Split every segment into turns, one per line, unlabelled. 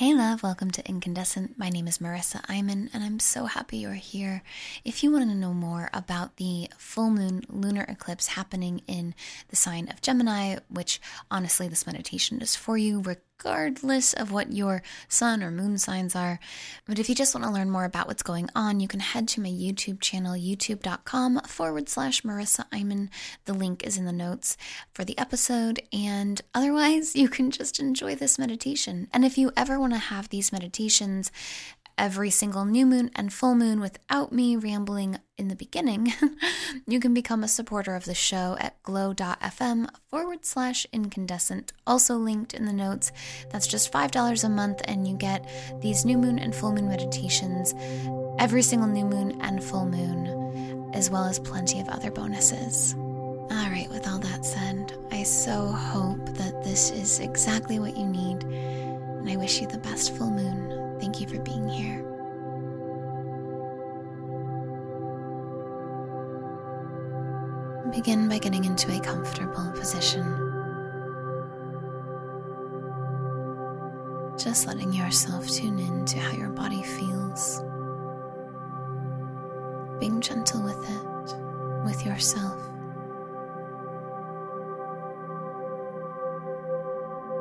Hey, love, welcome to Incandescent. My name is Marissa Iman, and I'm so happy you're here. If you want to know more about the full moon lunar eclipse happening in the sign of Gemini, which honestly, this meditation is for you, regardless of what your sun or moon signs are. But if you just want to learn more about what's going on, you can head to my YouTube channel, youtube.com forward slash Marissa Iman. The link is in the notes for the episode. And otherwise, you can just enjoy this meditation. And if you ever want to have these meditations, every single new moon and full moon without me rambling in the beginning, you can become a supporter of the show at glow.fm forward slash incandescent, also linked in the notes. That's just $5 a month, and you get these new moon and full moon meditations every single new moon and full moon, as well as plenty of other bonuses. All right, with all that said, I so hope that this is exactly what you need, and I wish you the best full moon. Thank you for being here. Begin by getting into a comfortable position. Just letting yourself tune in to how your body feels. Being gentle with it, with yourself.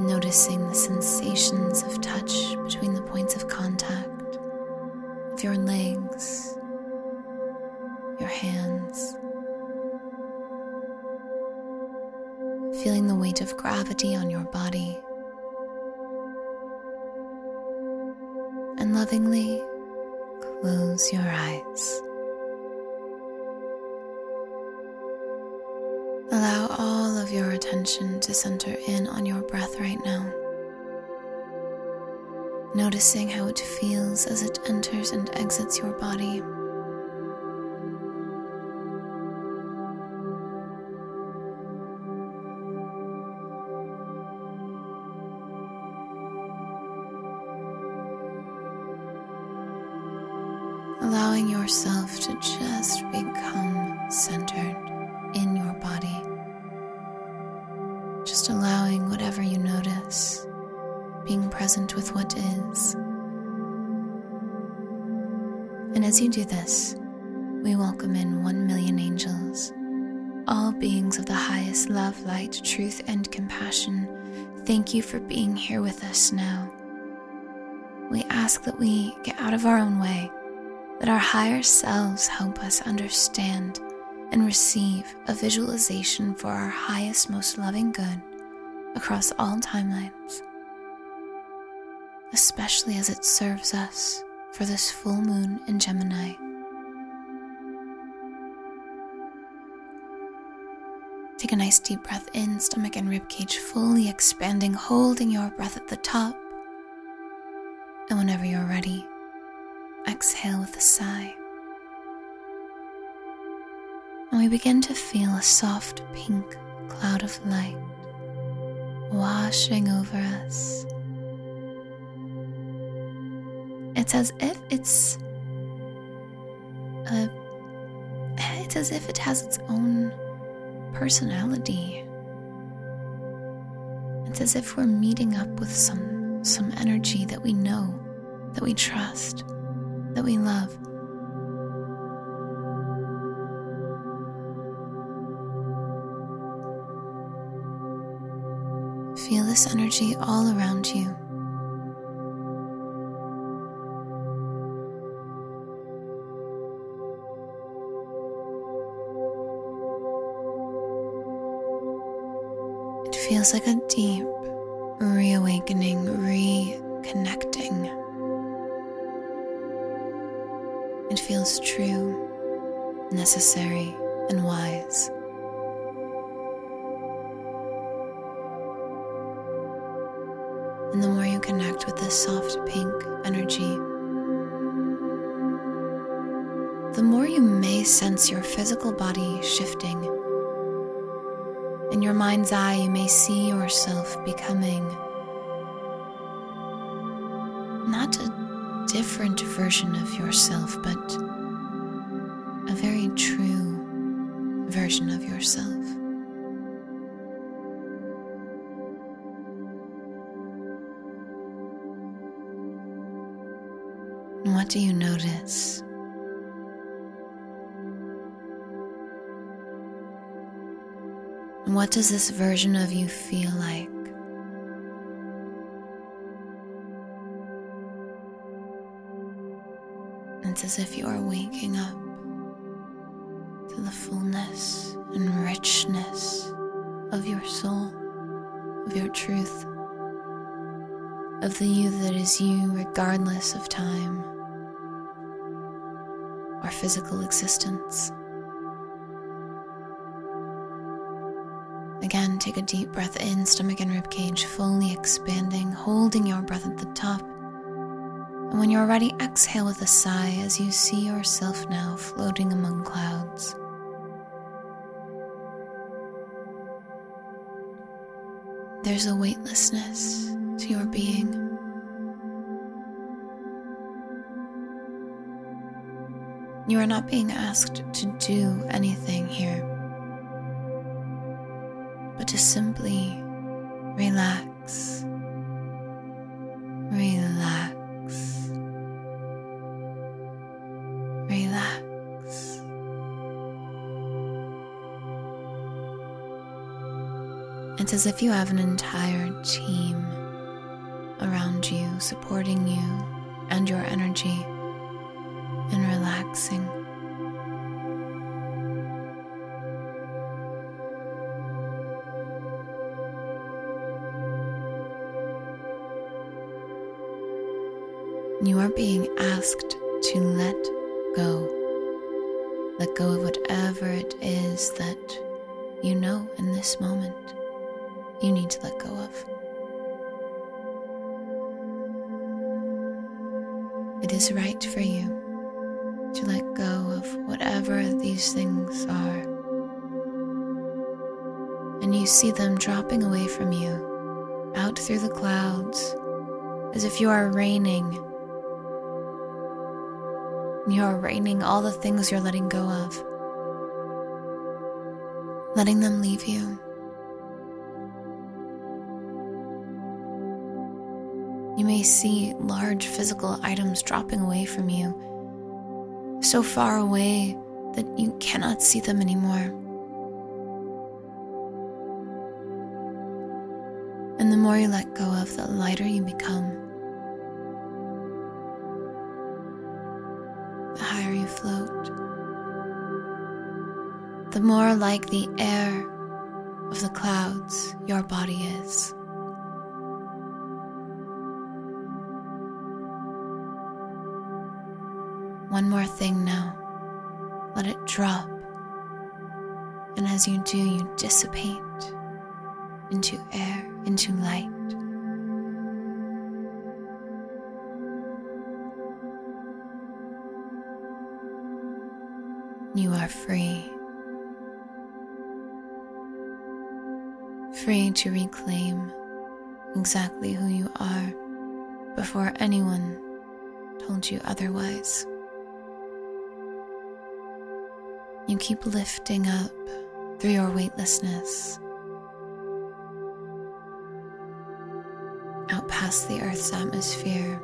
Noticing the sensations of touch between the points of contact of your legs, Feeling the weight of gravity on your body. And lovingly close your eyes. Allow all of your attention to center in on your breath right now. Noticing how it feels as it enters and exits your body. As you do this, we welcome in one million angels, all beings of the highest love, light, truth, and compassion. Thank you for being here with us now. We ask that we get out of our own way, that our higher selves help us understand and receive a visualization for our highest, most loving good across all timelines, especially as it serves us for this full moon in Gemini. Take a nice deep breath in, stomach and ribcage fully expanding, holding your breath at the top. And whenever you're ready, exhale with a sigh. And we begin to feel a soft pink cloud of light washing over us. It's as if it's a, it's as if it has its own personality. It's as if we're meeting up with some some energy that we know, that we trust, that we love. Feel this energy all around you. Feels like a deep reawakening, reconnecting. It feels true, necessary, and wise. And the more you connect with this soft pink energy, the more you may sense your physical body shifting. In your mind's eye, you may see yourself becoming not a different version of yourself, but a very true version of yourself. What do you notice? What does this version of you feel like? It's as if you are waking up to the fullness and richness of your soul, of your truth, of the you that is you regardless of time or physical existence. Take a deep breath in, stomach and rib cage fully expanding, holding your breath at the top. And when you're ready, exhale with a sigh as you see yourself now floating among clouds. There's a weightlessness to your being. You are not being asked to do anything here to simply relax, relax, relax. It's as if you have an entire team around you, supporting you and your energy in relaxing. You are being asked to let go. Let go of whatever it is that you know in this moment you need to let go of. It is right for you to let go of whatever these things are. And you see them dropping away from you out through the clouds as if you are raining you're raining all the things you're letting go of, letting them leave you. You may see large physical items dropping away from you, so far away that you cannot see them anymore. And the more you let go of, the lighter you become. The more like the air of the clouds your body is. One more thing now. Let it drop. And as you do, you dissipate into air, into light. You are free. Free to reclaim exactly who you are before anyone told you otherwise. You keep lifting up through your weightlessness out past the Earth's atmosphere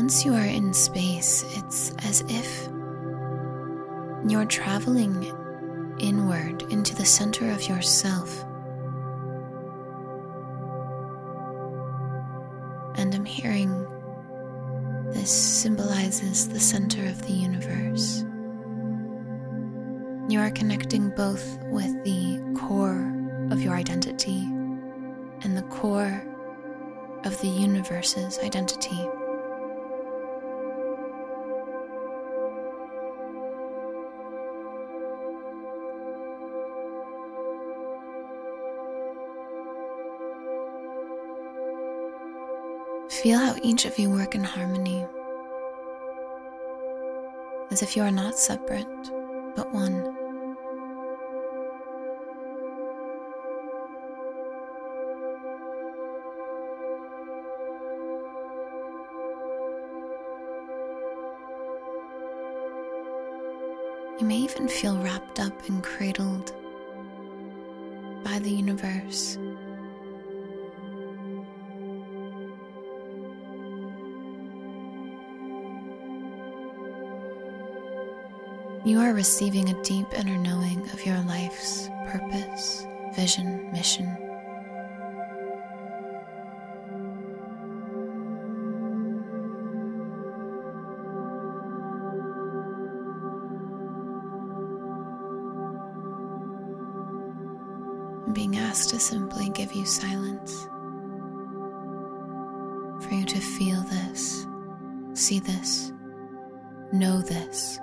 Once you are in space, it's as if you're traveling inward into the center of yourself. And I'm hearing this symbolizes the center of the universe. You are connecting both with the core of your identity and the core of the universe's identity. Feel how each of you work in harmony, as if you are not separate, but one. You may even feel wrapped up and cradled by the universe. You are receiving a deep inner knowing of your life's purpose, vision, mission. being asked to simply give you silence. For you to feel this, see this, know this.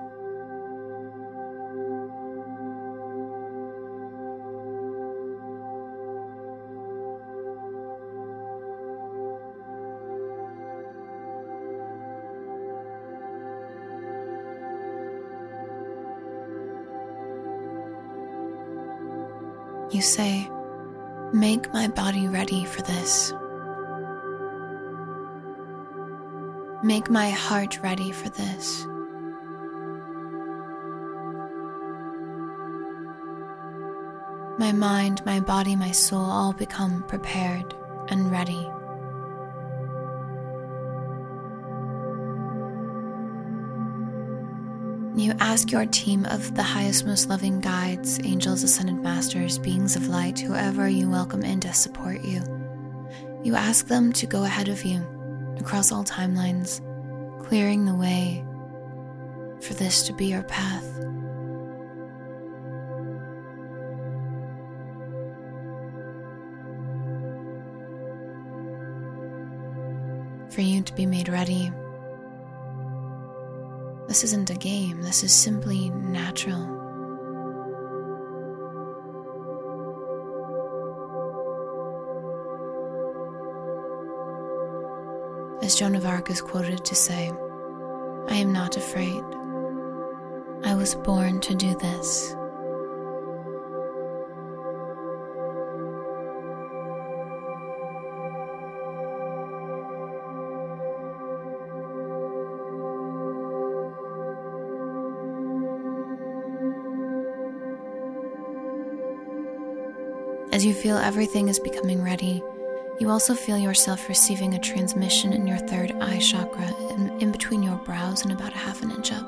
You say, Make my body ready for this. Make my heart ready for this. My mind, my body, my soul all become prepared and ready. You ask your team of the highest, most loving guides, angels, ascended masters, beings of light, whoever you welcome in to support you. You ask them to go ahead of you across all timelines, clearing the way for this to be your path. For you to be made ready this isn't a game, this is simply natural. As Joan of Arc is quoted to say, I am not afraid. I was born to do this. As you feel everything is becoming ready, you also feel yourself receiving a transmission in your third eye chakra in, in, between your brows and about a half an inch up.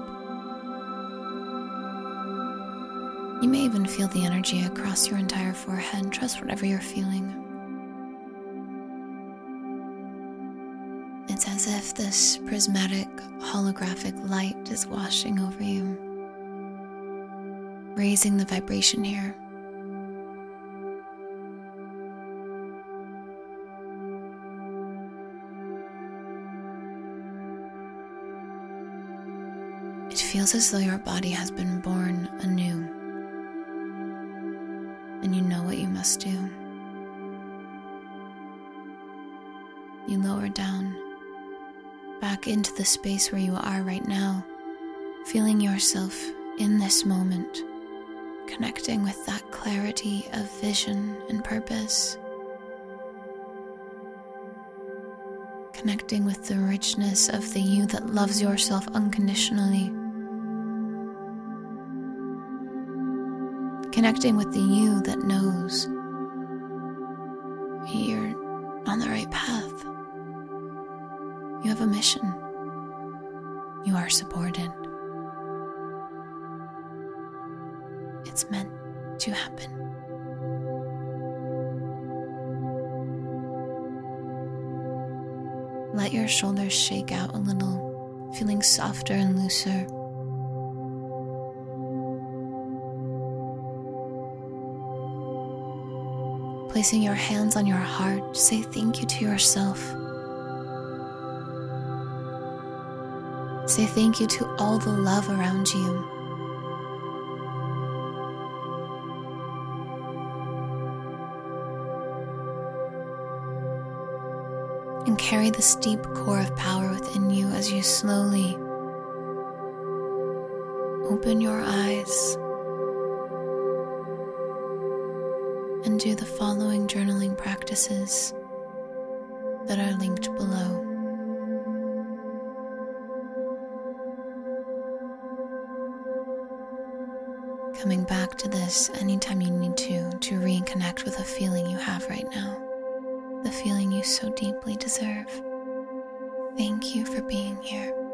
You may even feel the energy across your entire forehead. Trust whatever you're feeling. It's as if this prismatic, holographic light is washing over you, raising the vibration here. Feels as though your body has been born anew, and you know what you must do. You lower down, back into the space where you are right now, feeling yourself in this moment, connecting with that clarity of vision and purpose. Connecting with the richness of the you that loves yourself unconditionally connecting with the you that knows you're on the right path. You have a mission. You are supported. It's meant to happen. Let your shoulders shake out a little, feeling softer and looser. Placing your hands on your heart, say thank you to yourself. Say thank you to all the love around you. And carry this deep core of power within you as you slowly open your eyes. Do the following journaling practices that are linked below. Coming back to this anytime you need to to reconnect with a feeling you have right now, the feeling you so deeply deserve. Thank you for being here.